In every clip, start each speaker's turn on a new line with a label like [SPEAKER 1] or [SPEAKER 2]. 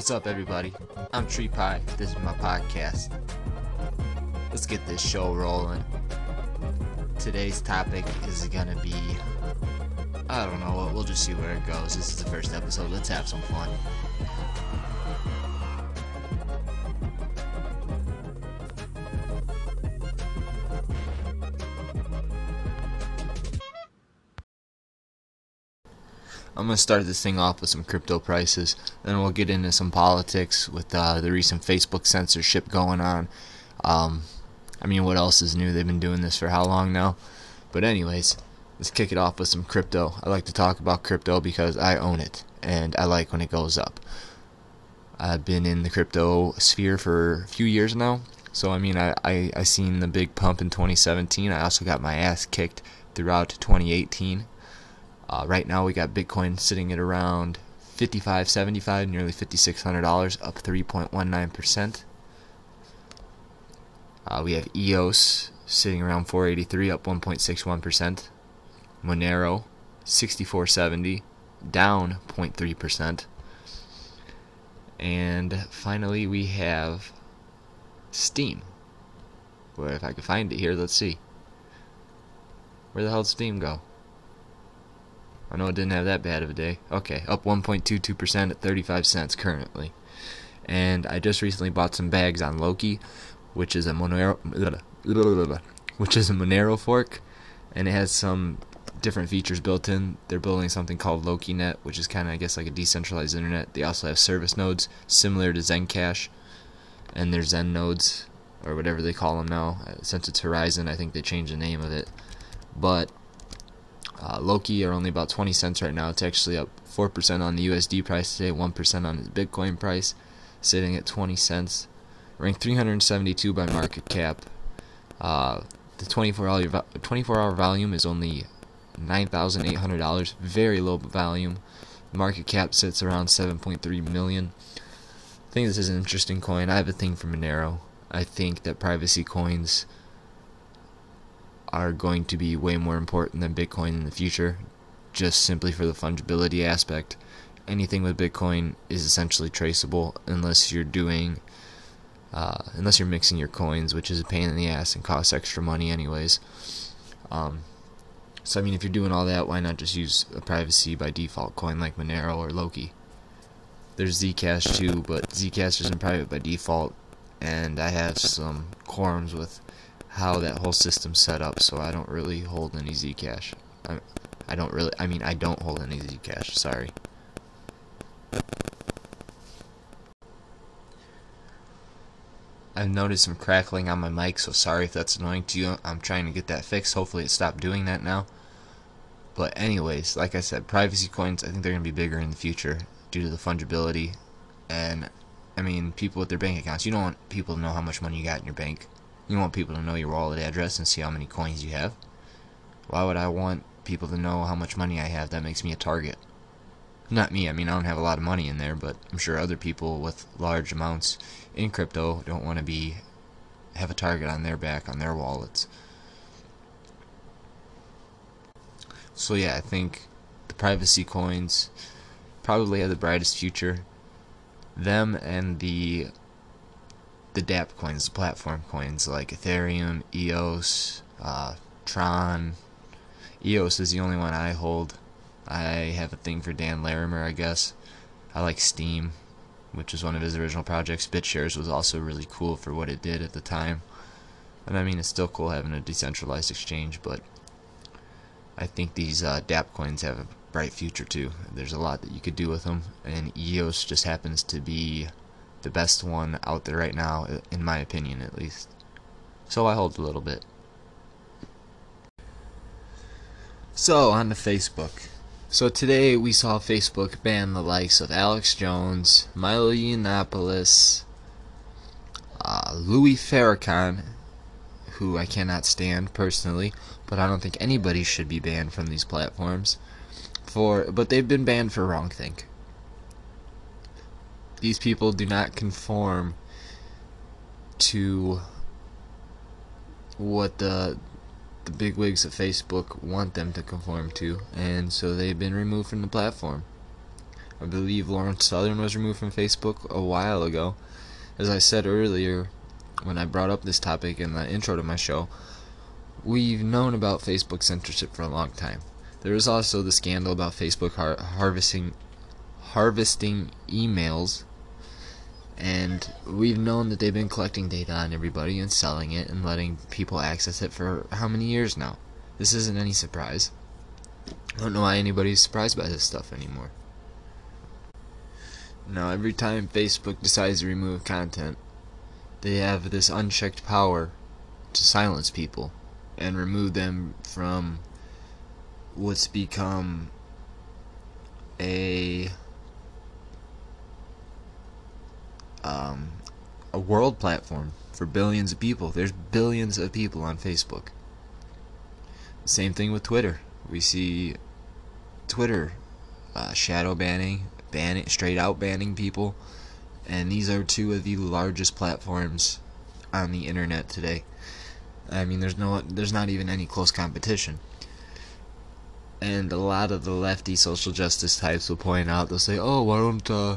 [SPEAKER 1] What's up, everybody? I'm Tree Pie. This is my podcast. Let's get this show rolling. Today's topic is gonna be. I don't know, we'll just see where it goes. This is the first episode. Let's have some fun. I'm gonna start this thing off with some crypto prices, then we'll get into some politics with uh, the recent Facebook censorship going on. Um, I mean, what else is new? They've been doing this for how long now? But anyways, let's kick it off with some crypto. I like to talk about crypto because I own it and I like when it goes up. I've been in the crypto sphere for a few years now, so I mean, I I, I seen the big pump in 2017. I also got my ass kicked throughout 2018 uh, right now, we got Bitcoin sitting at around 55.75, nearly $5,600, up 3.19%. Uh, we have EOS sitting around 483, up 1.61%. Monero 64.70, down 0.3%. And finally, we have Steem. Where if I could find it here, let's see. Where the hell did Steem go? I know it didn't have that bad of a day. Okay, up 1.22% at 35 cents currently. And I just recently bought some bags on Loki, which is a Monero, which is a Monero fork, and it has some different features built in. They're building something called LokiNet, which is kind of I guess like a decentralized internet. They also have service nodes similar to Zencash, and their Zen nodes or whatever they call them now. Uh, since it's Horizen, I think they changed the name of it. But uh, Loki are only about 20 cents right now. It's actually up 4% on the USD price today, 1% on its Bitcoin price, sitting at 20 cents. Ranked 372 by market cap. Uh, the 24 hour 24 hour volume is only $9,800. Very low volume. Market cap sits around 7.3 million. I think this is an interesting coin. I have a thing for Monero. I think that privacy coins are going to be way more important than Bitcoin in the future, just simply for the fungibility aspect. Anything with Bitcoin is essentially traceable unless you're doing, uh, unless you're mixing your coins, which is a pain in the ass and costs extra money anyways. Um, so I mean, if you're doing all that, why not just use a privacy by default coin like Monero or Loki? There's Zcash too, but Zcash isn't private by default, and I have some quorums with how that whole system's set up, so I don't really hold any Zcash. I, I don't really, I mean, I don't hold any Zcash, sorry. I've noticed some crackling on my mic, so sorry if that's annoying to you. I'm trying to get that fixed. Hopefully it stopped doing that now. But anyways, like I said, privacy coins, I think they're going to be bigger in the future due to the fungibility. And, I mean, people with their bank accounts, you don't want people to know how much money you got in your bank. You want people to know your wallet address and see how many coins you have. Why would I want people to know how much money I have? That makes me a target. Not me, I mean, I don't have a lot of money in there, but I'm sure other people with large amounts in crypto don't want to be have a target on their back on their wallets. So yeah, I think the privacy coins probably have the brightest future. Them and the the dApp coins, the platform coins like Ethereum, EOS, uh, Tron. EOS is the only one I hold. I have a thing for Dan Larimer, I guess. I like Steem, which is one of his original projects. BitShares was also really cool for what it did at the time. And I mean, it's still cool having a decentralized exchange, but I think these uh, coins have a bright future too. There's a lot that you could do with them, and EOS just happens to be the best one out there right now, in my opinion at least. So I hold a little bit. So, on to Facebook. So today we saw Facebook ban the likes of Alex Jones, Milo Yiannopoulos, uh, Louis Farrakhan, who I cannot stand personally, but I don't think anybody should be banned from these platforms. For but they've been banned for wrong think. These people do not conform to what the the big wigs of Facebook want them to conform to, and so they've been removed from the platform. I believe Lauren Southern was removed from Facebook a while ago. As I said earlier, when I brought up this topic in the intro to my show, we've known about Facebook censorship for a long time. There was also the scandal about Facebook har- harvesting harvesting emails and we've known that they've been collecting data on everybody and selling it and letting people access it for how many years now? This isn't any surprise. I don't know why anybody's surprised by this stuff anymore. Now, every time Facebook decides to remove content, they have this unchecked power to silence people and remove them from what's become a um, a world platform for billions of people. There's billions of people on Facebook. Same thing with Twitter. We see Twitter uh, shadow banning, banning, straight out banning people, and these are two of the largest platforms on the internet today. I mean, there's no, there's not even any close competition. And a lot of the lefty social justice types will point out, they'll say, "Oh, why don't uh,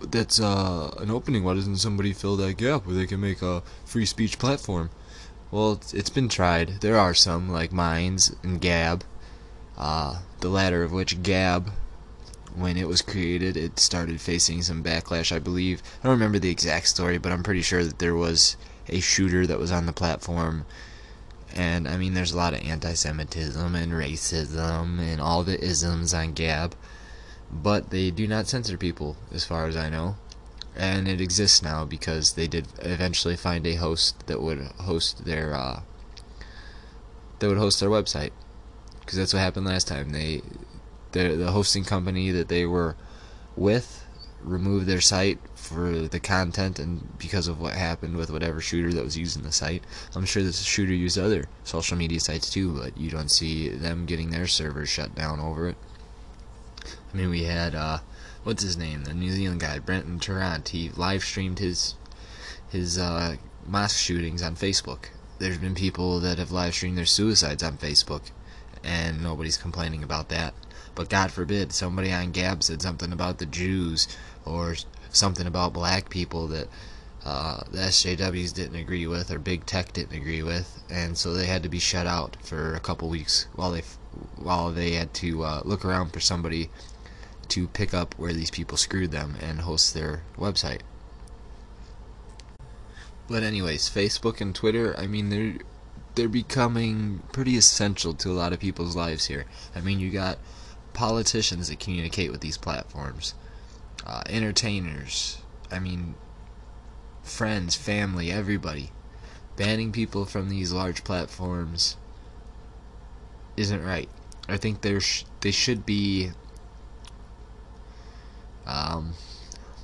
[SPEAKER 1] that's uh, an opening. Why doesn't somebody fill that gap where they can make a free speech platform? Well, it's, been tried. There are some, like Minds and Gab. Uh, the latter of which, Gab, when it was created, it started facing some backlash, I believe. I don't remember the exact story, but I'm pretty sure that there was a shooter that was on the platform. And, I mean, there's a lot of anti Semitism and racism and all the isms on Gab but they do not censor people, as far as I know. And it exists now because they did eventually find a host that would host their uh, that would host their website. Because that's what happened last time. They, the hosting company that they were with, removed their site for the content and because of what happened with whatever shooter that was using the site. I'm sure this shooter used other social media sites too, but you don't see them getting their servers shut down over it. I mean, we had uh, what's his name, the New Zealand guy, Brenton Tarrant. He live streamed his his uh, mosque shootings on Facebook. There's been people that have live streamed their suicides on Facebook, and nobody's complaining about that. But God forbid somebody on Gab said something about the Jews or something about black people that uh, the SJWs didn't agree with or big tech didn't agree with, and so they had to be shut out for a couple weeks while they while they had to uh, look around for somebody to pick up where these people screwed them and host their website. But anyways, Facebook and Twitter, I mean they're they're becoming pretty essential to a lot of people's lives here. I mean, you got politicians that communicate with these platforms, uh, entertainers, I mean, friends, family, everybody. Banning people from these large platforms isn't right. I think there sh- they should be um,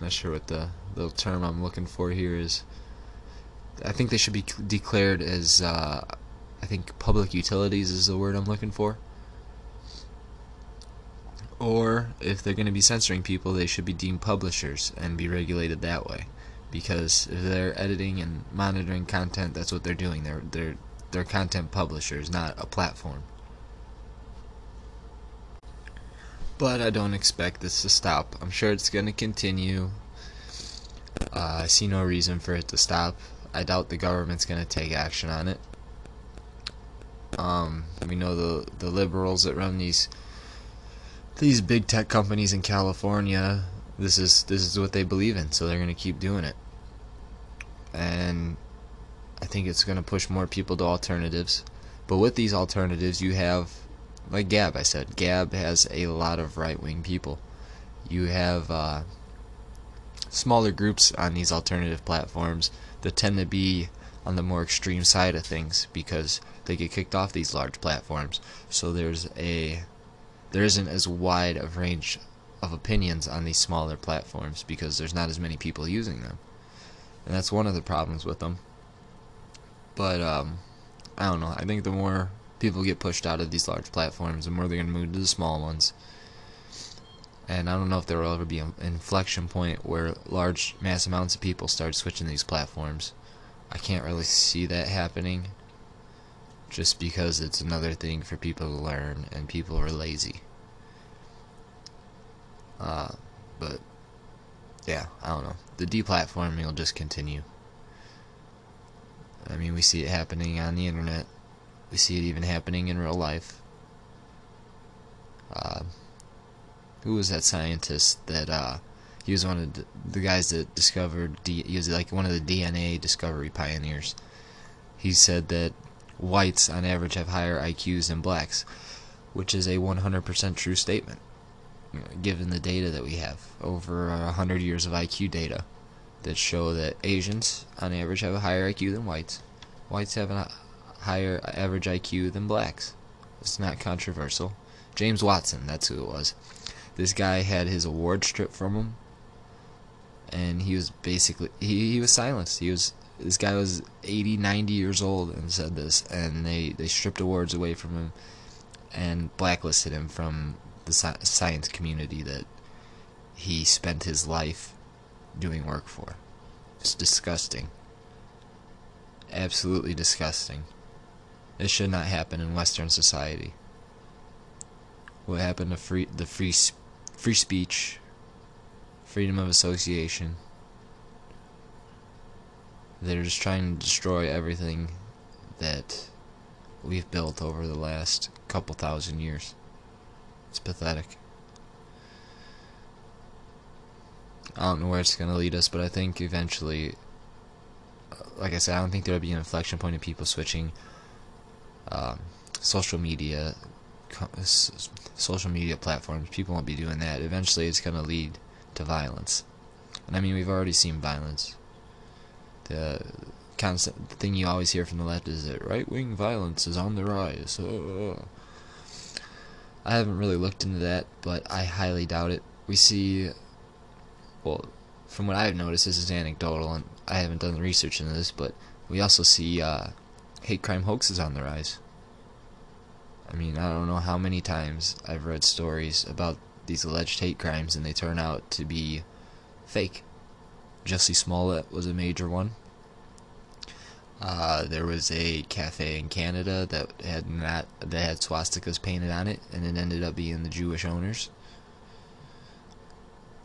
[SPEAKER 1] not sure what the the term I'm looking for here is. I think they should be declared as uh, I think public utilities is the word I'm looking for. Or if they're going to be censoring people, they should be deemed publishers and be regulated that way. Because if they're editing and monitoring content, that's what they're doing. They're they're they're content publishers, not a platform. But I don't expect this to stop. I'm sure it's going to continue. Uh, I see no reason for it to stop. I doubt the government's going to take action on it. Um, we know the the liberals that run these these big tech companies in California. This is this is what they believe in, so they're going to keep doing it. And I think it's going to push more people to alternatives. But with these alternatives, you have like Gab, I said, Gab has a lot of right wing people. You have uh, smaller groups on these alternative platforms that tend to be on the more extreme side of things because they get kicked off these large platforms. So there's a there isn't as wide of range of opinions on these smaller platforms because there's not as many people using them. And that's one of the problems with them. But um, I don't know. I think the more people get pushed out of these large platforms, and more they're going to move to the small ones. And I don't know if there will ever be an inflection point where large mass amounts of people start switching these platforms. I can't really see that happening just because it's another thing for people to learn and people are lazy. Uh, but yeah, I don't know. The deplatforming will just continue. I mean, we see it happening on the internet. We see it even happening in real life. Uh, who was that scientist that uh, he was one of the guys that discovered D he was like one of the DNA discovery pioneers. He said that whites on average have higher IQs than blacks, which is a 100% true statement given the data that we have over a 100 years of IQ data that show that Asians on average have a higher IQ than whites. Whites have a higher average IQ than blacks. It's not controversial. James Watson, that's who it was. This guy had his award stripped from him, and he was basically he, he was silenced. He was this guy was 80, 90 years old and said this, and they they stripped awards away from him and blacklisted him from the science community that he spent his life doing work for. It's disgusting. Absolutely disgusting. It should not happen in Western society. What happened to free the free free speech, freedom of association? They're just trying to destroy everything that we've built over the last couple thousand years. It's pathetic. I don't know where it's going to lead us, but I think eventually, uh, like I said, I don't think there'll be an inflection point of people switching um, social media, social media platforms. People won't be doing that. Eventually, it's going to lead to violence. And I mean, we've already seen violence. The constant thing you always hear from the left is that right wing violence is on the rise. Uh, I haven't really looked into that, but I highly doubt it. We see, well, from what I've noticed, this is anecdotal, and I haven't done the research into this, but we also see uh, hate crime hoaxes on the rise. I mean, I don't know how many times I've read stories about these alleged hate crimes, and they turn out to be fake. Jussie Smollett was a major one. Uh, there was a cafe in Canada that had not that had swastikas painted on it, and it ended up being the Jewish owners.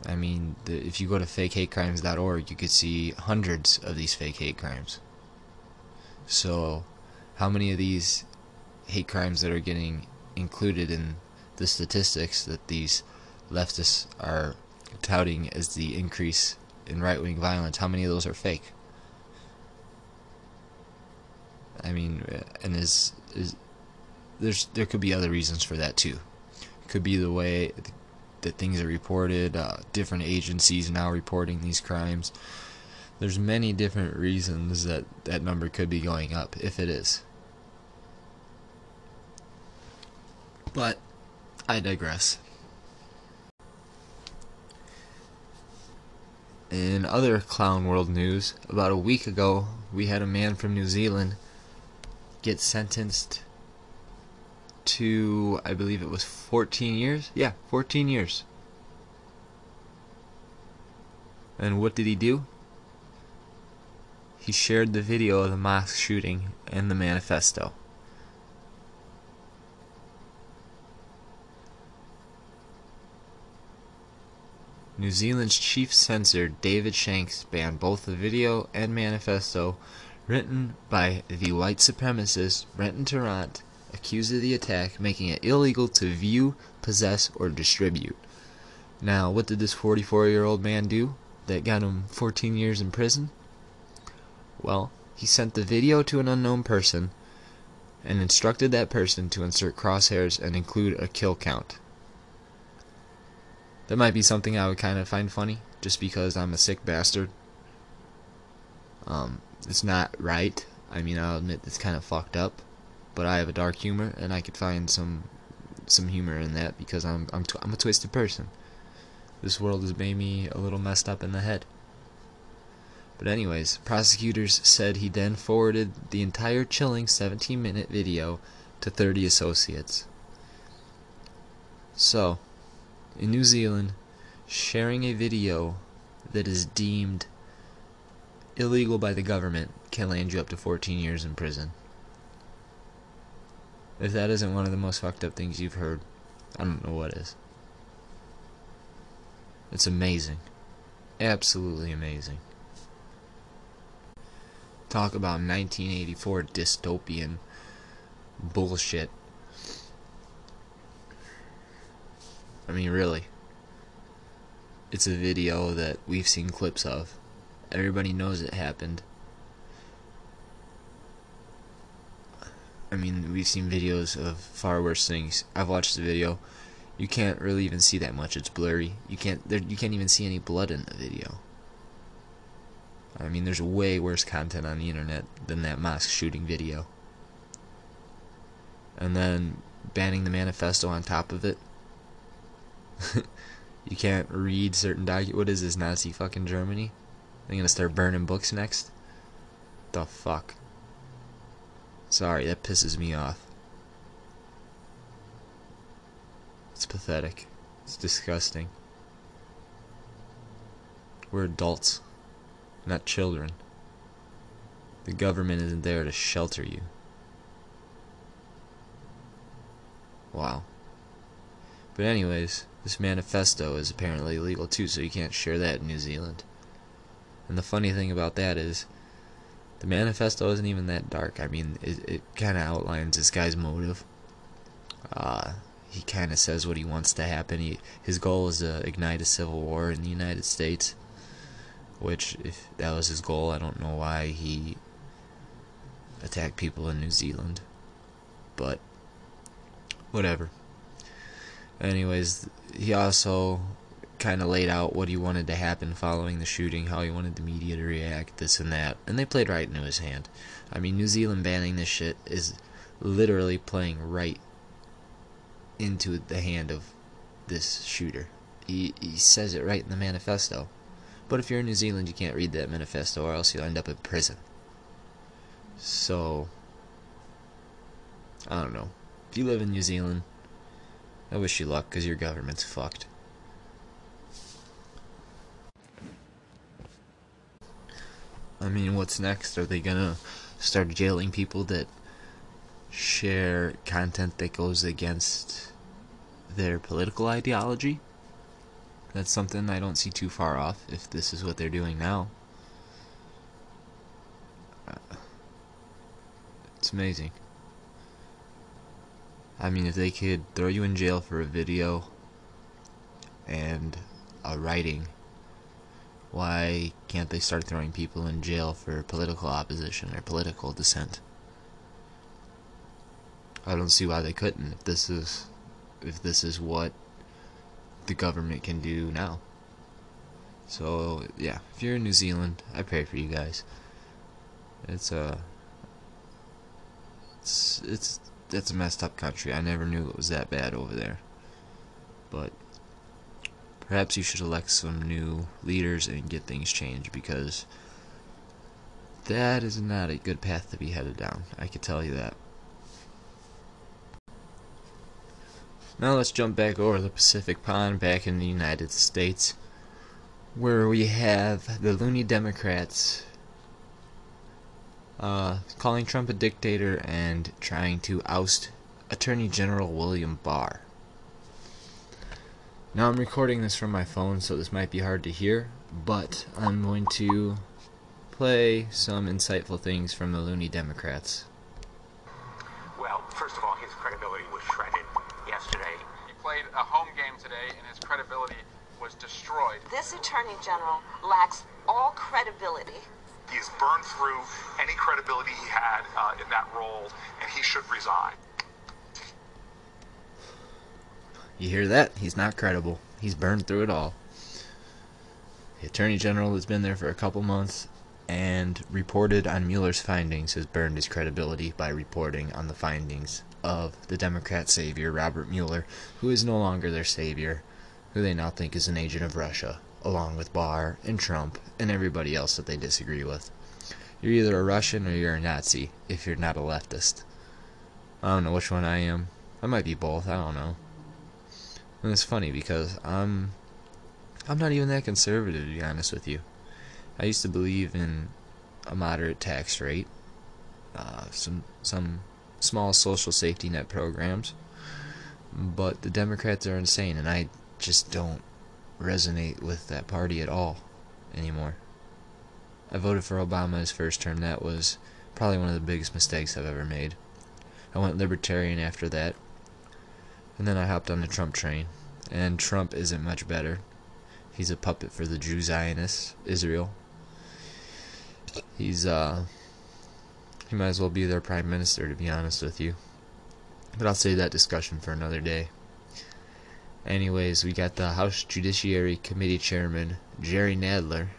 [SPEAKER 1] I mean, the, if you go to fakehatecrimes.org, you could see hundreds of these fake hate crimes. So, how many of these hate crimes that are getting included in the statistics that these leftists are touting as the increase in right wing violence, how many of those are fake? I mean, and is is there's there could be other reasons for that too. Could be the way that things are reported. Uh, different agencies now reporting these crimes. There's many different reasons that that number could be going up if it is. But I digress. In other clown world news, about a week ago, we had a man from New Zealand get sentenced to, I believe it was 14 years? Yeah, 14 years. And what did he do? He shared the video of the mosque shooting and the manifesto. New Zealand's chief censor David Shanks banned both the video and manifesto written by the white supremacist Brenton Tarrant, accused of the attack, making it illegal to view, possess, or distribute. Now, what did this 44 year old man do that got him 14 years in prison? Well, he sent the video to an unknown person and instructed that person to insert crosshairs and include a kill count. That might be something I would kind of find funny, just because I'm a sick bastard. Um, it's not right. I mean, I'll admit it's kind of fucked up, but I have a dark humor, and I could find some some humor in that because I'm I'm I'm a twisted person. This world has made me a little messed up in the head. But anyways, prosecutors said he then forwarded the entire chilling 17-minute video to 30 associates. So, in New Zealand, sharing a video that is deemed illegal by the government can land you up to 14 years in prison. If that isn't one of the most fucked up things you've heard, I don't know what is. It's amazing. Absolutely amazing. Talk about 1984 dystopian bullshit. I mean, really. It's a video that we've seen clips of. Everybody knows it happened. I mean, we've seen videos of far worse things. I've watched the video. You can't really even see that much. It's blurry. You can't. There, you can't even see any blood in the video. I mean, there's way worse content on the internet than that mosque shooting video. And then banning the manifesto on top of it. you can't read certain docu. What is this Nazi fucking Germany? They're gonna start burning books next. The fuck. Sorry, that pisses me off. It's pathetic. It's disgusting. We're adults, not children. The government isn't there to shelter you. Wow. But anyways, this manifesto is apparently illegal too, so you can't share that in New Zealand. And the funny thing about that is, the manifesto isn't even that dark. I mean, it, it kind of outlines this guy's motive. Uh, he kind of says what he wants to happen. He, his goal is to ignite a civil war in the United States. Which, if that was his goal, I don't know why he attacked people in New Zealand. But, whatever. Anyways, he also kind of laid out what he wanted to happen following the shooting, how he wanted the media to react, this and that, and they played right into his hand. I mean, New Zealand banning this shit is literally playing right into the hand of this shooter. He, he says it right in the manifesto. But if you're in New Zealand, you can't read that manifesto, or else you'll end up in prison. So, I don't know. If you live in New Zealand, I wish you luck, because your government's fucked. I mean, what's next? Are they gonna start jailing people that share content that goes against their political ideology? That's something I don't see too far off if this is what they're doing now. Uh, it's amazing. I mean, if they could throw you in jail for a video and a writing why can't they start throwing people in jail for political opposition or political dissent? I don't see why they couldn't if this is if this is what the government can do now. So yeah, if you're in New Zealand, I pray for you guys. It's a it's it's it's a messed up country. I never knew it was that bad over there. But Perhaps you should elect some new leaders and get things changed because that is not a good path to be headed down. I can tell you that. Now let's jump back over the Pacific Pond back in the United States where we have the loony Democrats uh, calling Trump a dictator and trying to oust Attorney General William Barr. Now I'm recording this from my phone, so this might be hard to hear, but I'm going to play some insightful things from the loony Democrats.
[SPEAKER 2] Well, first of all, his credibility was shredded yesterday.
[SPEAKER 3] He played a home game today, and his credibility was destroyed.
[SPEAKER 4] This attorney general lacks all credibility.
[SPEAKER 2] He's burned through any credibility he had uh, in that role, and he should resign.
[SPEAKER 1] You hear that? He's not credible. He's burned through it all. The Attorney General has been there for a couple months and reported on Mueller's findings has burned his credibility by reporting on the findings of the Democrat savior, Robert Mueller, who is no longer their savior, who they now think is an agent of Russia, along with Barr and Trump and everybody else that they disagree with. You're either a Russian or you're a Nazi if you're not a leftist. I don't know which one I am. I might be both, I don't know. And it's funny because I'm I'm not even that conservative to be honest with you. I used to believe in a moderate tax rate, uh, some some small social safety net programs, but the Democrats are insane, and I just don't resonate with that party at all anymore. I voted for Obama his first term. That was probably one of the biggest mistakes I've ever made. I went libertarian after that. And then I hopped on the Trump train. And Trump isn't much better. He's a puppet for the Jew Zionists, Israel. He's, uh, he might as well be their prime minister, to be honest with you. But I'll save that discussion for another day. Anyways, we got the House Judiciary Committee Chairman, Jerry Nadler,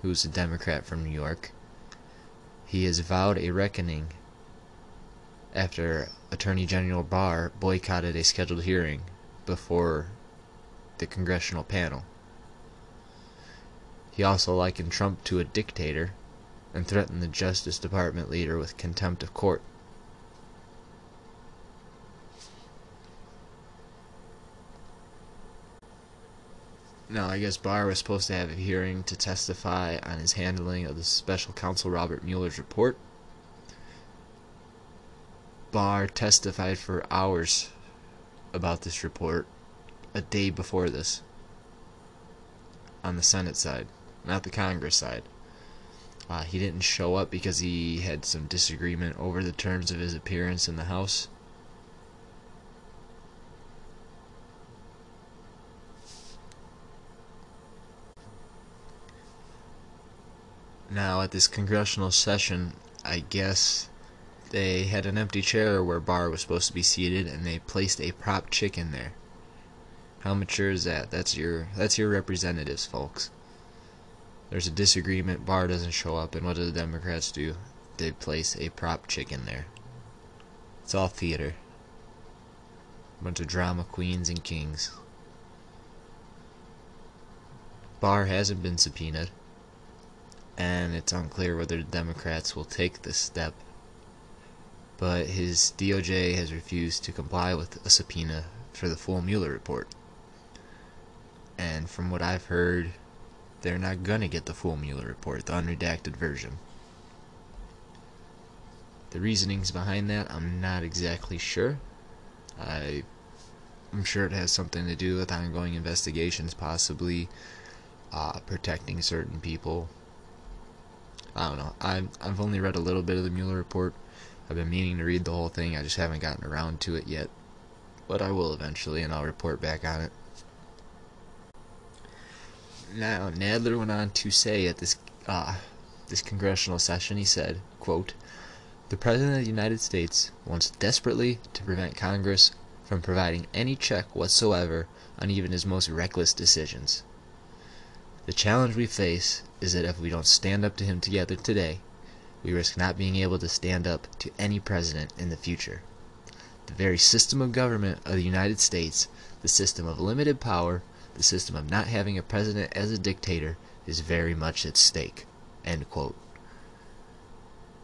[SPEAKER 1] who's a Democrat from New York. He has vowed a reckoning after Attorney General Barr boycotted a scheduled hearing before the congressional panel. He also likened Trump to a dictator and threatened the Justice Department leader with contempt of court. Now, I guess Barr was supposed to have a hearing to testify on his handling of the special counsel Robert Mueller's report. Barr testified for hours about this report a day before this on the Senate side, not the Congress side. Uh, he didn't show up because he had some disagreement over the terms of his appearance in the House. Now, at this congressional session, I guess they had an empty chair where Barr was supposed to be seated, and they placed a prop chicken there. How mature is that? That's your that's your representatives, folks. There's a disagreement. Barr doesn't show up, and what do the Democrats do? They place a prop chicken there. It's all theater. A bunch of drama queens and kings. Barr hasn't been subpoenaed and it's unclear whether the Democrats will take this step. But his DOJ has refused to comply with a subpoena for the full Mueller report. And from what I've heard, they're not gonna get the full Mueller report, the unredacted version. The reasonings behind that, I'm not exactly sure. I, I'm sure it has something to do with ongoing investigations, possibly uh, protecting certain people I don't know. I've, I've only read a little bit of the Mueller report. I've been meaning to read the whole thing. I just haven't gotten around to it yet. But I will eventually, and I'll report back on it. Now, Nadler went on to say at this uh, this congressional session, he said, quote, The President of the United States wants desperately to prevent Congress from providing any check whatsoever on even his most reckless decisions. The challenge we face is that if we don't stand up to him together today, we risk not being able to stand up to any president in the future. The very system of government of the United States, the system of limited power, the system of not having a president as a dictator, is very much at stake.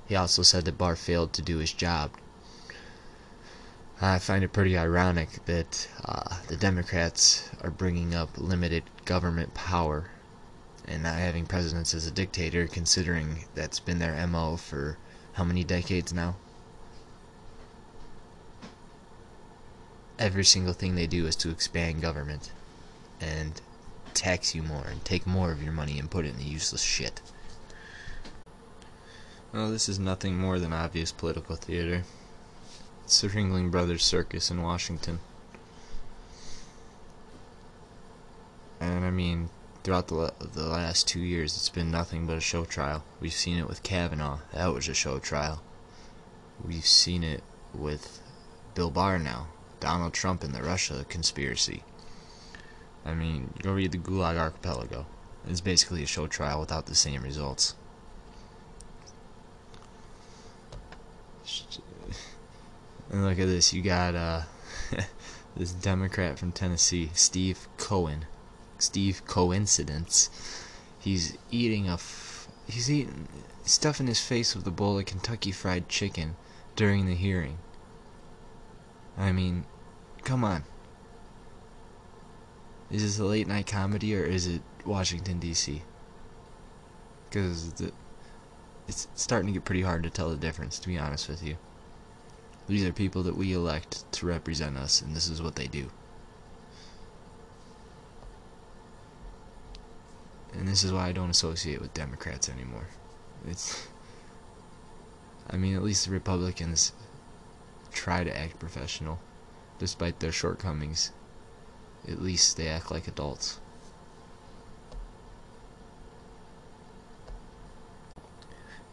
[SPEAKER 1] He also said that Barr failed to do his job. I find it pretty ironic that uh, the Democrats are bringing up limited government power and not having presidents as a dictator, considering that's been their MO for how many decades now? Every single thing they do is to expand government and tax you more and take more of your money and put it into useless shit. Well, this is nothing more than obvious political theater. It's the Ringling Brothers Circus in Washington. And I mean, throughout the, the last two years, it's been nothing but a show trial. We've seen it with Kavanaugh. That was a show trial. We've seen it with Bill Barr now. Donald Trump and the Russia conspiracy. I mean, go read the Gulag Archipelago. It's basically a show trial without the same results. And look at this, you got uh, this Democrat from Tennessee, Steve Cohen. Steve coincidence. He's eating a he's eating stuffing his face with a bowl of Kentucky Fried Chicken during the hearing. I mean, come on. Is this a late night comedy or is it Washington D.C.? Because it's starting to get pretty hard to tell the difference, to be honest with you. These are people that we elect to represent us, and this is what they do. And this is why I don't associate with Democrats anymore. It's, I mean, at least the Republicans try to act professional, despite their shortcomings. At least they act like adults.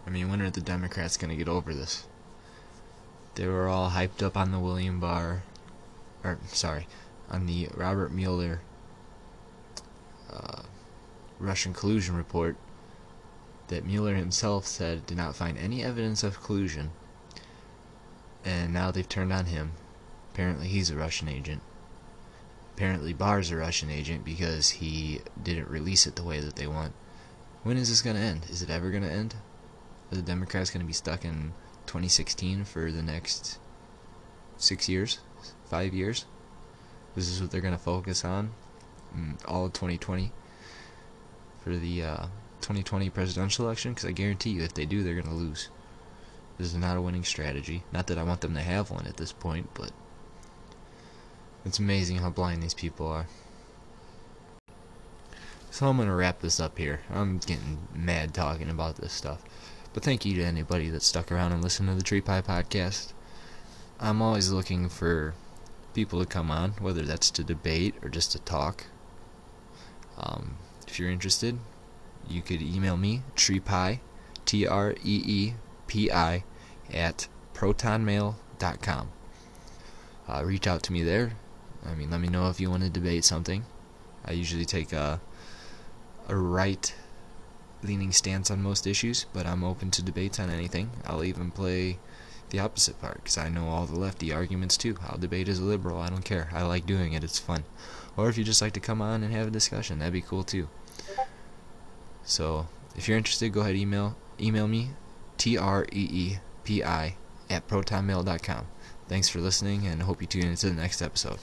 [SPEAKER 1] I mean, when are the Democrats going to get over this? They were all hyped up on the William Barr, or sorry, on the Robert Mueller uh, Russian collusion report that Mueller himself said did not find any evidence of collusion. And now they've turned on him. Apparently, he's a Russian agent. Apparently, Barr's a Russian agent because he didn't release it the way that they want. When is this going to end? Is it ever going to end? Are the Democrats going to be stuck in 2016 for the next six years? Five years? This is what they're going to focus on mm, all of 2020 for the uh, 2020 presidential election? Because I guarantee you, if they do, they're going to lose. This is not a winning strategy. Not that I want them to have one at this point, but it's amazing how blind these people are. So I'm going to wrap this up here. I'm getting mad talking about this stuff. But thank you to anybody that stuck around and listened to the Tree Pie podcast. I'm always looking for people to come on, whether that's to debate or just to talk. Um, if you're interested, you could email me, treepi, T R E E P I, at protonmail.com. Uh, reach out to me there. I mean, let me know if you want to debate something. I usually take a, a right leaning stance on most issues, but I'm open to debates on anything. I'll even play the opposite part because I know all the lefty arguments too. I'll debate as a liberal. I don't care. I like doing it. It's fun. Or if you just like to come on and have a discussion, that'd be cool too. So if you're interested, go ahead email email me t r e e p i at protonmail.com. Thanks for listening and hope you tune into the next episode.